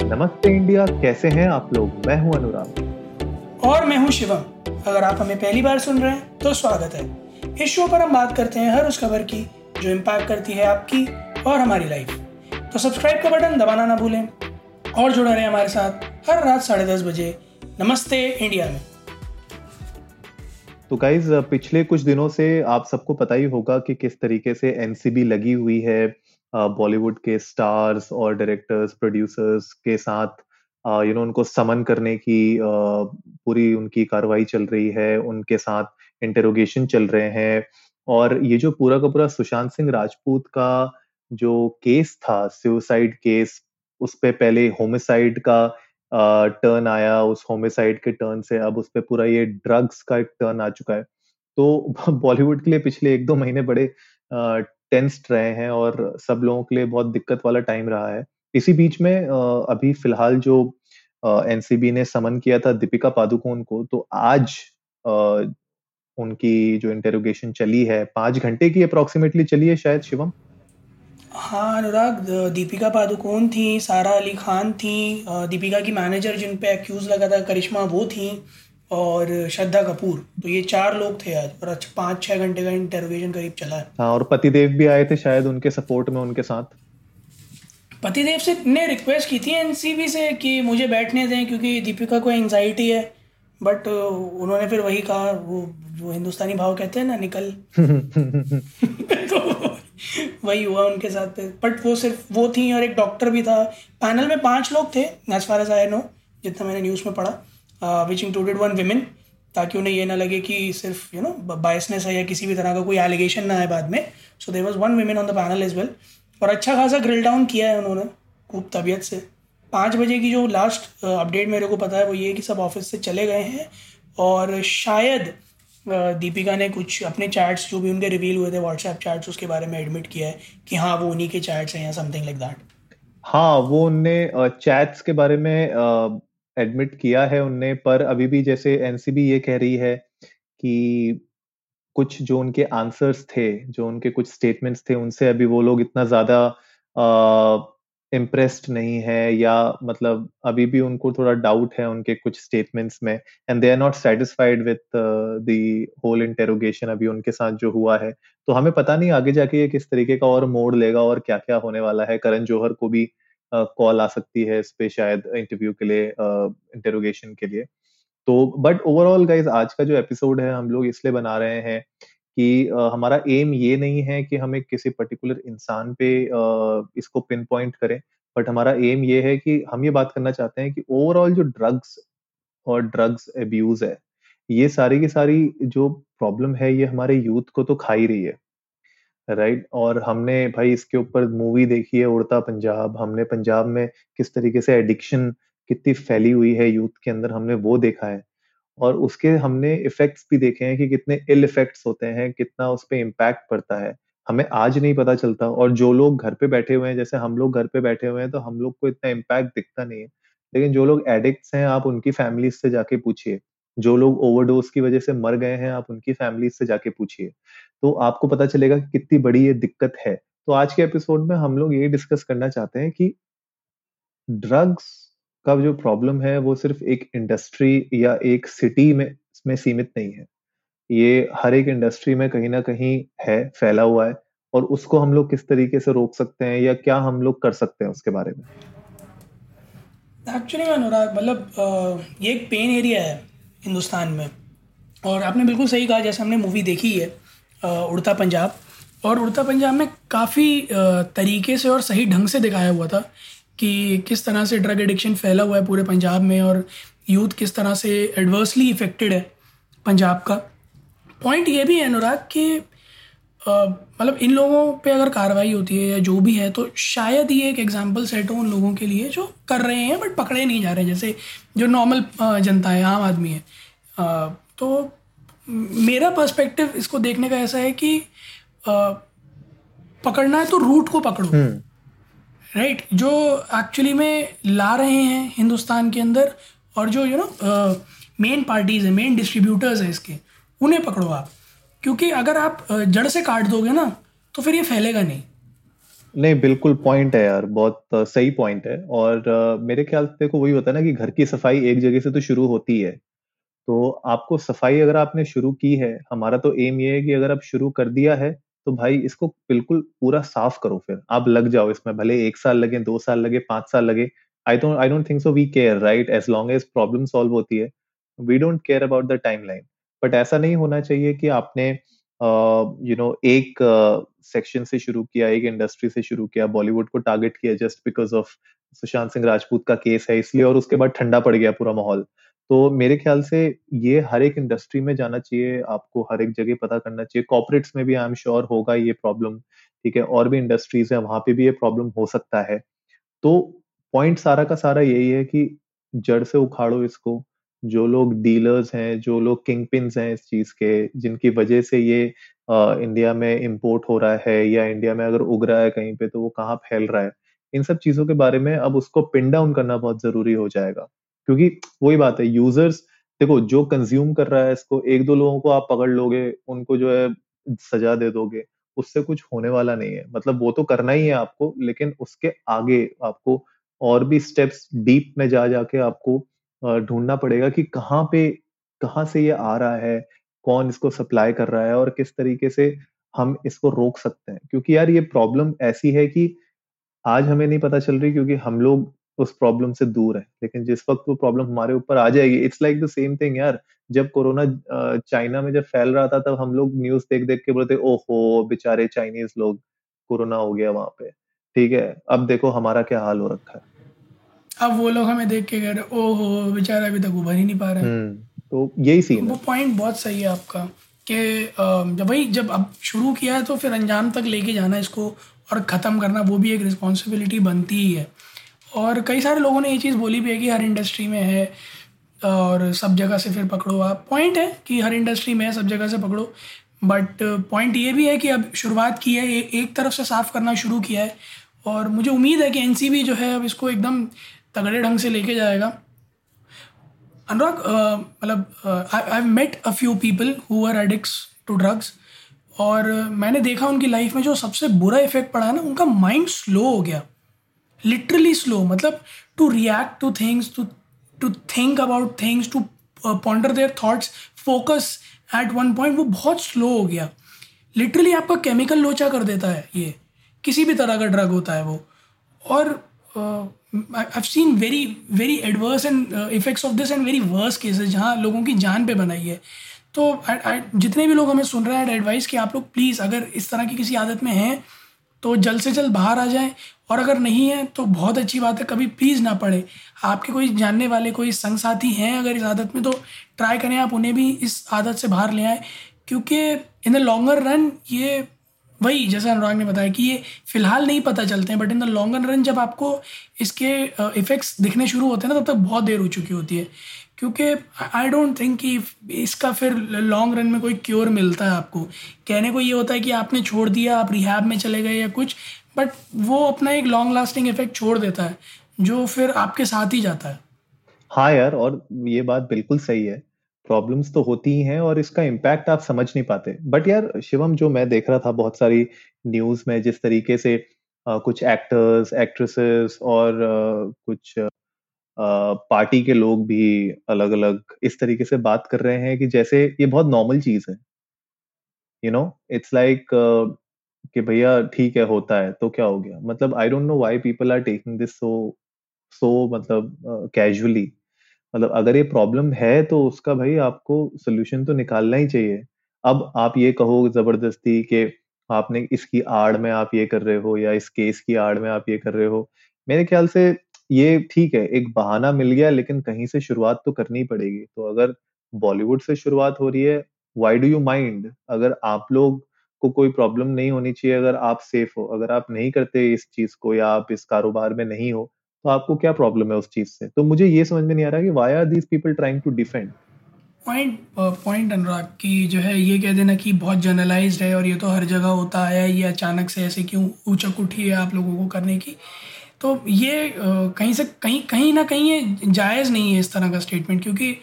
नमस्ते इंडिया कैसे हैं आप लोग? मैं हूँ अनुराग। और मैं हूँ शिवम। अगर आप हमें पहली बार सुन रहे हैं तो स्वागत है। इस शो पर हम बात करते हैं हर उस खबर की जो इम्पैक्ट करती है आपकी और हमारी लाइफ तो सब्सक्राइब का बटन दबाना ना भूलें। और जुड़े रहे हमारे साथ हर रात साढ़े दस बजे। नमस्ते इंडिया में। तो गाइज़ पिछले कुछ दिनों से आप सबको पता ही होगा कि किस तरीके से एनसीबी लगी हुई है। बॉलीवुड के स्टार्स और डायरेक्टर्स, प्रोड्यूसर्स के साथ यू नो, उनको समन करने की पूरी उनकी कार्रवाई चल रही है, उनके साथ इंटेरोगेशन चल रहे हैं। और ये जो पूरा का पूरा सुशांत सिंह राजपूत का जो केस था सुसाइड केस, उस पे पहले होमिसाइड का टर्न आया, उस होमिसाइड के टर्न से अब उस पर पूरा ये ड्रग्स का एक टर्न आ चुका है। तो बॉलीवुड के लिए पिछले एक दो महीने बड़े टेंस्ड रहे हैं और सब लोगों के लिए बहुत दिक्कत वाला टाइम रहा है। इसी बीच में अभी फ़िलहाल जो एनसीबी ने समन किया था दीपिका पादुकोण को तो आज उनकी जो इंटेरोगेशन चली है, पाँच घंटे की अप्रोक्सीमेटली चली है शायद शिवम? हाँ अनुराग दीपिका पादुकोण थी, सारा अली खान थी दीपिका की मैनेजर जिन पे एक्यूज लगा था करिश्मा वो थी और श्रद्धा कपूर। तो ये चार लोग थे आज और अच्छा पाँच छह घंटे का इंटरोगेशन करीब चला है। हाँ और पतिदेव भी आए थे शायद उनके सपोर्ट में उनके साथ। पतिदेव से ने रिक्वेस्ट की थी एनसीबी से कि मुझे बैठने दें क्योंकि दीपिका को एंजाइटी है। बट उन्होंने फिर वही कहा वो जो हिंदुस्तानी भाव कहते हैं ना निकल। तो वही हुआ उनके साथ बट वो सिर्फ़ वो थी और एक डॉक्टर भी था। पैनल में पाँच लोग थे as far as I know जितना मैंने न्यूज़ में पढ़ा। विच इंक्लूडेड वन विमेन ताकि उन्हें ये ना लगे कि सिर्फ़ यू नो बायसनेस है या किसी भी तरह का कोई एलिगेशन ना आए बाद में। So there was one women on the panel is well और अच्छा खासा ग्रिल डाउन किया है उन्होंने खूब तबीयत से। पाँच बजे की जो लास्ट अपडेट मेरे को पता है वो ये कि सब ऑफ़िस से चले गए हैं। और शायद दीपिका ने कुछ अपने चैट्स जो भी उनके रिवील हुए थे व्हाट्सएप चैट्स उसके बारे में एडमिट किया है कि हाँ वो उन्हीं के चैट्स हैं या समथिंग लाइक दैट हाँ वो उनने चैट्स के बारे में एडमिट किया है उनने, पर अभी भी जैसे एनसीबी ये कह रही है कि कुछ जो उनके आंसर्स थे, जो उनके कुछ स्टेटमेंट्स थे, उनसे अभी वो लोग इतना ज़्यादा इम्प्रेस्ड नहीं है या मतलब अभी भी उनको थोड़ा डाउट है उनके कुछ स्टेटमेंट्स में and they are not satisfied with the whole interrogation अभी उनके साथ जो हुआ है। तो हमें पता नहीं आगे जाके ये किस तरीके का और मोड़ लेगा और क्या क्या होने वाला है। करण जौहर को भी कॉल आ सकती है इस पे शायद इंटरव्यू के लिए इंटेरोगेशन के लिए। तो बट ओवरऑल गाइज़ आज का जो एपिसोड है, हम लोग इसलिए बना रहे हैं कि हमारा एम ये नहीं है कि हमें किसी पर्टिकुलर इंसान पे इसको पिन पॉइंट करें बट हमारा एम ये है कि हम ये बात करना चाहते हैं कि ओवरऑल जो ड्रग्स और ड्रग्स एब्यूज है, ये सारी की सारी जो प्रॉब्लम है, ये हमारे यूथ को तो खा ही रही है। राइट? और हमने भाई इसके ऊपर मूवी देखी है, उड़ता पंजाब। हमने पंजाब में किस तरीके से एडिक्शन कितनी फैली हुई है यूथ के अंदर, हमने वो देखा है। और उसके हमने इफेक्ट्स भी देखे हैं कि कितने इल इफेक्ट्स होते हैं, कितना उस पर इम्पैक्ट पड़ता है। हमें आज नहीं पता चलता। और जो लोग घर पे बैठे हुए हैं, जैसे हम लोग घर पे बैठे हुए हैं तो हम लोग को इतना इम्पैक्ट दिखता नहीं है। लेकिन जो लोग एडिक्ट्स हैं, आप उनकी फैमिली से जाके पूछिए। जो लोग ओवरडोज की वजह से मर गए हैं, आप उनकी फैमिली से जाके पूछिए। तो आपको पता चलेगा कि कितनी बड़ी ये दिक्कत है। तो आज के एपिसोड में हम लोग ये डिस्कस करना चाहते हैं कि ड्रग्स का जो प्रॉब्लम है, वो सिर्फ़ एक इंडस्ट्री या एक सिटी में में सीमित नहीं है। ये हर एक इंडस्ट्री में कहीं ना कहीं है, फैला हुआ है और उसको हम लोग किस तरीके से रोक सकते हैं या क्या हम लोग कर सकते हैं उसके बारे में? एक्चुअली अनुराग मतलब ये एक पेन एरिया है। हिंदुस्तान में। और आपने बिल्कुल सही कहा, जैसे हमने मूवी देखी है उड़ता पंजाब। और उड़ता पंजाब में काफ़ी तरीके से और सही ढंग से दिखाया हुआ था कि किस तरह से ड्रग एडिक्शन फैला हुआ है पूरे पंजाब में और यूथ किस तरह से एडवर्सली इफ़ेक्टेड है पंजाब का। पॉइंट ये भी है, अनुराग, कि मतलब इन लोगों पे अगर कार्रवाई होती है या जो भी है तो शायद ये एक एग्जांपल सेट हो उन लोगों के लिए जो कर रहे हैं बट पकड़े नहीं जा रहे जैसे जो नॉर्मल जनता है आम आदमी है तो मेरा पर्सपेक्टिव इसको देखने का ऐसा है कि पकड़ना है तो रूट को पकड़ो हम्म। Right right? जो एक्चुअली में ला रहे हैं हिंदुस्तान के अंदर और जो यू नो मेन पार्टीज़ हैं मेन डिस्ट्रीब्यूटर्स हैं इसके उन्हें पकड़ो आप क्योंकि अगर आप जड़ से काट दोगे ना तो फिर ये फैलेगा नहीं। नहीं, बिल्कुल पॉइंट है यार, बहुत सही पॉइंट है। और मेरे ख्याल से देखो, वही होता है ना कि घर की सफ़ाई एक जगह से तो शुरू होती है। तो आपको सफ़ाई अगर आपने शुरू की है, हमारा तो एम ये है कि अगर आप शुरू कर दिया है तो भाई इसको बिल्कुल पूरा साफ़ करो फिर। आप लग जाओ इसमें, भले एक साल लगे, दो साल लगे, पाँच साल लगे। I don't I don't think so we care right as long as problem solve होती है। We don't care about the time line but ऐसा नहीं होना चाहिए कि आपने यू नो एक सेक्शन से शुरू किया, एक इंडस्ट्री से शुरू किया बॉलीवुड को टारगेट किया just because of Sushant Singh Rajput का केस है इसलिए और उसके बाद ठंडा पड़ गया पूरा माहौल। तो मेरे ख्याल से ये हर एक इंडस्ट्री में जाना चाहिए, आपको हर एक जगह पता करना चाहिए। कॉपरेट्स में भी आई एम श्योर होगा ये प्रॉब्लम ठीक है? और भी इंडस्ट्रीज़ है, वहाँ पे भी ये प्रॉब्लम हो सकता है। तो पॉइंट सारा का सारा यही है कि जड़ से उखाड़ो इसको जो लोग डीलर्स हैं जो लोग किंग पिन हैं इस चीज़ के जिनकी वजह से ये आ, इंडिया में इम्पोर्ट हो रहा है या इंडिया में अगर उग रहा है कहीं पे तो वो कहाँ फैल रहा है? इन सब चीज़ों के बारे में अब उसको पिन डाउन करना बहुत ज़रूरी हो जाएगा। क्योंकि वही बात है यूज़र्स देखो जो कंज्यूम कर रहा है इसको एक दो लोगों को आप पकड़ लोगे उनको जो है सजा दे दोगे उससे कुछ होने वाला नहीं है। मतलब वो तो करना ही है आपको लेकिन उसके आगे आपको और भी स्टेप्स डीप में जा जाके आपको ढूंढना पड़ेगा कि कहाँ पे, कहाँ से ये आ रहा है, कौन इसको सप्लाई कर रहा है और किस तरीके से हम इसको रोक सकते हैं। क्योंकि यार ये प्रॉब्लम ऐसी है कि आज हमें नहीं पता चल रही क्योंकि हम लोग उस प्रॉब्लम से दूर है। लेकिन जिस वक्त वो प्रॉब्लम हमारे ऊपर आ जाएगी it's like the same thing यार। जब कोरोना चाइना में जब फैल रहा था, तब हम लोग न्यूज़ देख देख के बोलते, ओहो, बेचारे चाइनीज़ लोग, कोरोना हो गया वहाँ पे। ठीक है, अब देखो हमारा क्या हाल हो रखा है। अब वो लोग हमें देख के कह रहे ओहो बेचारा अभी तक उभर ही नहीं पा रहे हम्म, तो यही सीन वो पॉइंट बहुत सही है आपका कि जब भाई जब अब शुरू किया है तो फिर अंजाम तक लेके जाना इसको और ख़त्म करना वो भी एक रिस्पॉन्सिबिलिटी बनती ही है। और कई सारे लोगों ने ये चीज़ बोली भी है कि हर इंडस्ट्री में है और सब जगह से फिर पकड़ो आप। पॉइंट है कि हर इंडस्ट्री में है सब जगह से पकड़ो। बट पॉइंट ये भी है कि अब शुरुआत की है एक तरफ़ से साफ़ करना शुरू किया है। और मुझे उम्मीद है कि एनसीबी जो है अब इसको एकदम तगड़े ढंग से लेके जाएगा। अनुराग मतलब I met a few people who are addicts to drugs और मैंने देखा उनकी लाइफ में जो सबसे बुरा इफ़ेक्ट पड़ा ना, उनका माइंड स्लो हो गया। लिटरली स्लो मतलब to react to things to to think about things to ponder their thoughts focus at one point वो बहुत स्लो हो गया। लिटरली आपका केमिकल लोचा कर देता है ये। किसी भी तरह का ड्रग होता है वो। और I've seen very very adverse and uh, effects of this and very worse cases जहाँ लोगों की जान पे बनाई है। तो जितने भी लोग हमें सुन रहे हैं एडवाइस कि आप लोग प्लीज़ अगर इस तरह की किसी आदत में हैं तो जल्द से जल्द बाहर आ जाएँ। और अगर नहीं है तो बहुत अच्छी बात है कभी प्लीज़ ना पड़े आपके कोई जानने वाले कोई संग साथी हैं अगर इस आदत में तो ट्राई करें आप उन्हें भी इस आदत से बाहर ले आए। क्योंकि इन द लॉन्गर रन ये वही जैसा अनुराग ने बताया कि ये फ़िलहाल नहीं पता चलते हैं but in the longer run जब आपको इसके इफ़ेक्ट्स दिखने शुरू होते हैं ना, तब तक बहुत देर हो चुकी होती है। क्योंकि आई डोंट थिंक कि इसका फिर लॉन्ग रन में कोई क्योर मिलता है आपको। कहने को ये होता है कि आपने छोड़ दिया, आप रिहैब में चले गए या कुछ बट वो अपना एक लॉन्ग लास्टिंग इफ़ेक्ट छोड़ देता है, जो फिर आपके साथ ही जाता है। हाँ यार, और ये बात बिल्कुल सही है। प्रॉब्लम्स तो होती ही हैं और इसका इम्पैक्ट आप समझ नहीं पाते। बट यार शिवम जो मैं देख रहा था बहुत सारी न्यूज़ में जिस तरीके से आ, कुछ एक्टर्स एक्ट्रेसेस और आ, कुछ पार्टी के लोग भी अलग अलग इस तरीके से बात कर रहे हैं कि जैसे ये बहुत नॉर्मल चीज़ है। यू नो इट्स लाइक कि भैया ठीक है होता है तो क्या हो गया? मतलब I don't know why people are taking this so so मतलब कैजुअली मतलब अगर ये प्रॉब्लम है तो उसका भाई आपको सोल्यूशन तो निकालना ही चाहिए। अब आप ये कहो ज़बरदस्ती कि आपने इसकी आड़ में आप ये कर रहे हो या इस केस की आड़ में आप ये कर रहे हो। मेरे ख्याल से ये ठीक है, एक बहाना मिल गया लेकिन कहीं से शुरुआत तो करनी पड़ेगी। तो अगर बॉलीवुड से शुरुआत हो रही है वाई डू यू माइंड अगर आप लोग को कोई प्रॉब्लम नहीं होनी चाहिए, अगर आप सेफ़ हो, अगर आप नहीं करते इस चीज़ को या आप इस कारोबार में नहीं हो तो आपको क्या प्रॉब्लम है उस चीज़ से? तो मुझे ये समझ में नहीं आ रहा कि why are these people trying to defend point point Anurag की जो है ये कह देना कि बहुत जनरलाइज्ड है और ये तो हर जगह होता है ये अचानक से ऐसे क्यों ऊँचक उठी है आप लोगों को करने की? तो ये uh, कहीं से कहीं कहीं ना कहीं ये जायज़ नहीं है इस तरह का स्टेटमेंट क्योंकि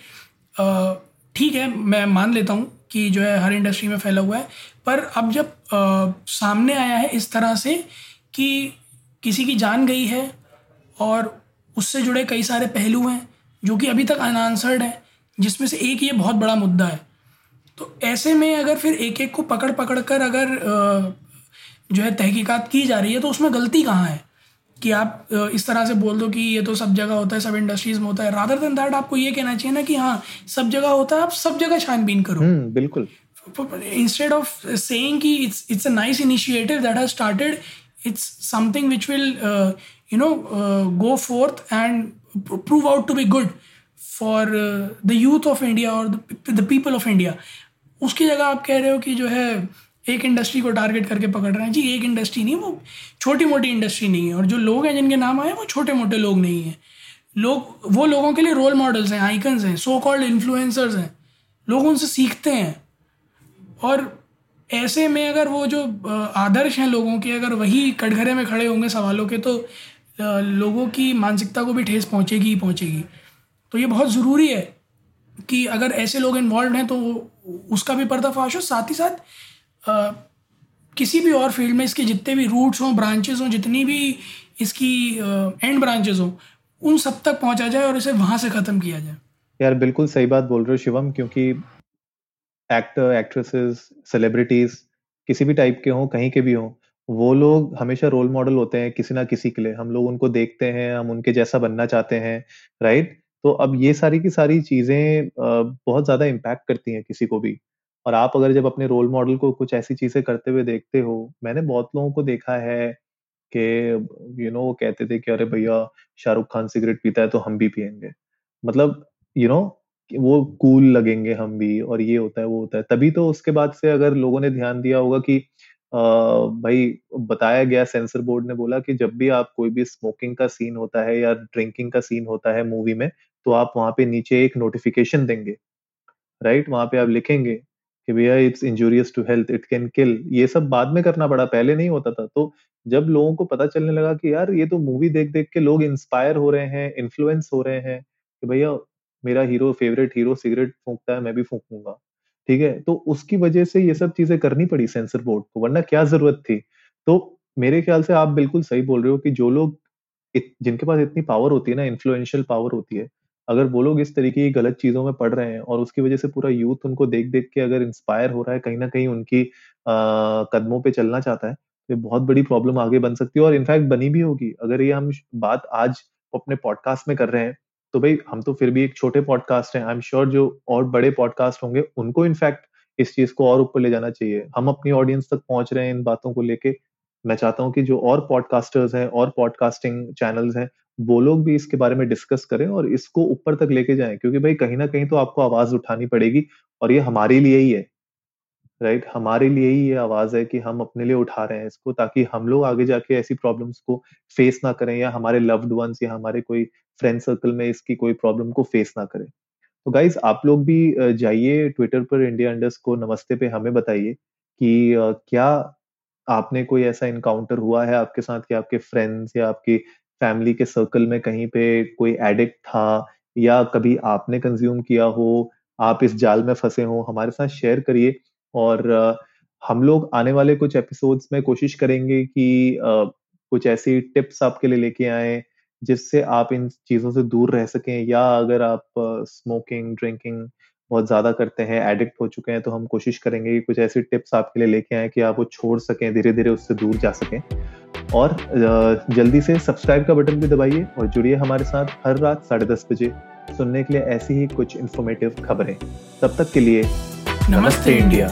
uh, ठीक है मैं मान लेता हूँ कि जो है हर इंडस्ट्री में फैला हुआ है पर अब जब आ, uh, सामने आया है इस तरह से कि किसी की जान गई है और उससे जुड़े कई सारे पहलू हैं जो कि अभी तक अनआंसर्ड हैं जिसमें से एक ये बहुत बड़ा मुद्दा है। तो ऐसे में अगर फिर एक एक को पकड़ पकड़ कर अगर जो है तहकीकात की जा रही है तो उसमें गलती कहाँ है? कि आप इस तरह से बोल दो कि ये तो सब जगह होता है सब इंडस्ट्रीज़ में होता है। रादर देन दैट आपको ये कहना चाहिए ना कि हाँ सब जगह होता है आप सब जगह छानबीन करो। हम्म, बिल्कुल। इंस्टेड ऑफ़ सेइंग कि it's it's a nice initiative that has started it's something which will you know go forth and prove out to be good for the youth of India और द पीपल ऑफ़ इंडिया उसकी जगह आप कह रहे हो कि जो है, एक इंडस्ट्री को टारगेट करके पकड़ रहे हैं। जी, एक इंडस्ट्री नहीं, वो छोटी मोटी इंडस्ट्री नहीं है और जो लोग हैं, जिनके नाम आए, वो छोटे मोटे लोग नहीं हैं। लोग, वो लोगों के लिए रोल मॉडल्स हैं आइकन्स हैं सो कॉल्ड इन्फ्लुएंसर्स हैं। लोग उनसे सीखते हैं। और ऐसे में अगर वो जो आदर्श हैं लोगों के, अगर वही कटघरे में खड़े होंगे सवालों के तो लोगों की मानसिकता को भी ठेस पहुंचेगी ही पहुंचेगी। तो ये बहुत ज़रूरी है कि अगर ऐसे लोग इन्वॉल्व हैं तो उसका भी पर्दाफाश हो साथ ही साथ आ, किसी भी और फ़ील्ड में इसके जितने भी रूट्स हों ब्रांचेस हों जितनी भी इसकी एंड ब्रांचेस हों उन सब तक पहुँचा जाए और इसे वहाँ से ख़त्म किया जाए। यार बिल्कुल सही बात बोल रहे हो शिवम क्योंकि एक्टर एक्ट्रेसेस सेलिब्रिटीज किसी भी टाइप के हों कहीं के भी हों वो लोग हमेशा रोल मॉडल होते हैं किसी ना किसी के लिए। हम लोग उनको देखते हैं, हम उनके जैसा बनना चाहते हैं राइट तो अब ये सारी की सारी चीज़ें बहुत ज़्यादा इम्पैक्ट करती हैं किसी को भी। और आप अगर जब अपने रोल मॉडल को कुछ ऐसी चीज़ें करते हुए देखते हो, मैंने बहुत लोगों को देखा है कि यू नो वो कहते थे कि, अरे भैया, शाहरुख खान सिगरेट पीता है तो हम भी पियेंगे। मतलब यू नो वो कूल लगेंगे हम भी और ये होता है, वो होता है। तभी तो उसके बाद से अगर लोगों ने ध्यान दिया होगा कि भाई, बताया गया सेंसर बोर्ड ने बोला कि जब भी आप कोई भी स्मोकिंग का सीन होता है या ड्रिंकिंग का सीन होता है मूवी में तो आप वहाँ पे नीचे एक नोटिफिकेशन देंगे। राइट? वहाँ पे आप लिखेंगे कि भैया, it's injurious to health, it can kill. ये सब बाद में करना पड़ा, पहले नहीं होता था। तो जब लोगों को पता चलने लगा कि यार, ये तो मूवी देख देख के लोग इंस्पायर हो रहे हैं इन्फ्लुएंस हो रहे हैं कि भैया, मेरा हीरो फेवरेट हीरो सिगरेट फूकता है, मैं भी फूकूँगा। ठीक है? तो उसकी वजह से ये सब चीज़ें करनी पड़ी सेंसर बोर्ड को वरना क्या ज़रूरत थी? तो मेरे ख्याल से आप बिल्कुल सही बोल रहे हो कि जो लोग जिनके पास इतनी पावर होती है ना इन्फ्लुएंशियल पावर होती है अगर वो लोग इस तरीके की गलत चीज़ों में पढ़ रहे हैं और उसकी वजह से पूरा यूथ उनको देख देख के अगर इंस्पायर हो रहा है कहीं ना कहीं उनकी आ, कदमों पे चलना चाहता है तो ये बहुत बड़ी प्रॉब्लम आगे बन सकती है और इनफैक्ट बनी भी होगी। अगर ये हम बात आज अपने पॉडकास्ट में कर रहे हैं तो भाई, हम तो फिर भी एक छोटे पॉडकास्ट हैं। आई एम श्योर जो और बड़े पॉडकास्ट होंगे, उनको इनफैक्ट इस चीज़ को और ऊपर ले जाना चाहिए। हम अपनी ऑडियंस तक पहुँच रहे हैं इन बातों को लेके। मैं चाहता हूँ कि जो और पॉडकास्टर्स हैं, और पॉडकास्टिंग चैनल्स हैं, वो लोग भी इसके बारे में डिस्कस करें और इसको ऊपर तक लेके जाएँ। क्योंकि भाई, कहीं ना कहीं तो आपको आवाज़ उठानी पड़ेगी और ये हमारे लिए ही है। राइट हमारे लिए ही ये आवाज़ है कि हम अपने लिए उठा रहे हैं इसको, ताकि हम लोग आगे जाके ऐसी प्रॉब्लम्स को फेस ना करें या हमारे लव्ड वंस या हमारे कोई फ्रेंड सर्कल में इसकी कोई प्रॉब्लम को फेस ना करें। तो गाइज़ आप लोग भी जाइए ट्विटर पर इंडिया अंडर्स को नमस्ते पे हमें बताइए कि क्या आपने कोई ऐसा इनकाउंटर हुआ है आपके साथ कि आपके फ्रेंड्स या आपकी फैमिली के सर्कल में कहीं पे कोई एडिक्ट था या कभी आपने कंज्यूम किया हो, आप इस जाल में फंसे हो, हमारे साथ शेयर करिए और हम लोग आने वाले कुछ एपिसोड्स में कोशिश करेंगे कि कुछ ऐसी टिप्स आपके लिए लेके आए जिससे आप इन चीज़ों से दूर रह सकें, या अगर आप स्मोकिंग ड्रिंकिंग बहुत ज़्यादा करते हैं एडिक्ट हो चुके हैं तो हम कोशिश करेंगे कि कुछ ऐसी टिप्स आपके लिए लेके आए कि आप वो छोड़ सकें धीरे धीरे उससे दूर जा सकें। और जल्दी से सब्सक्राइब का बटन भी दबाइए और जुड़िए हमारे साथ हर रात साढ़े दस बजे सुनने के लिए ऐसी ही कुछ इन्फॉर्मेटिव खबरें। तब तक के लिए नमस्ते इंडिया।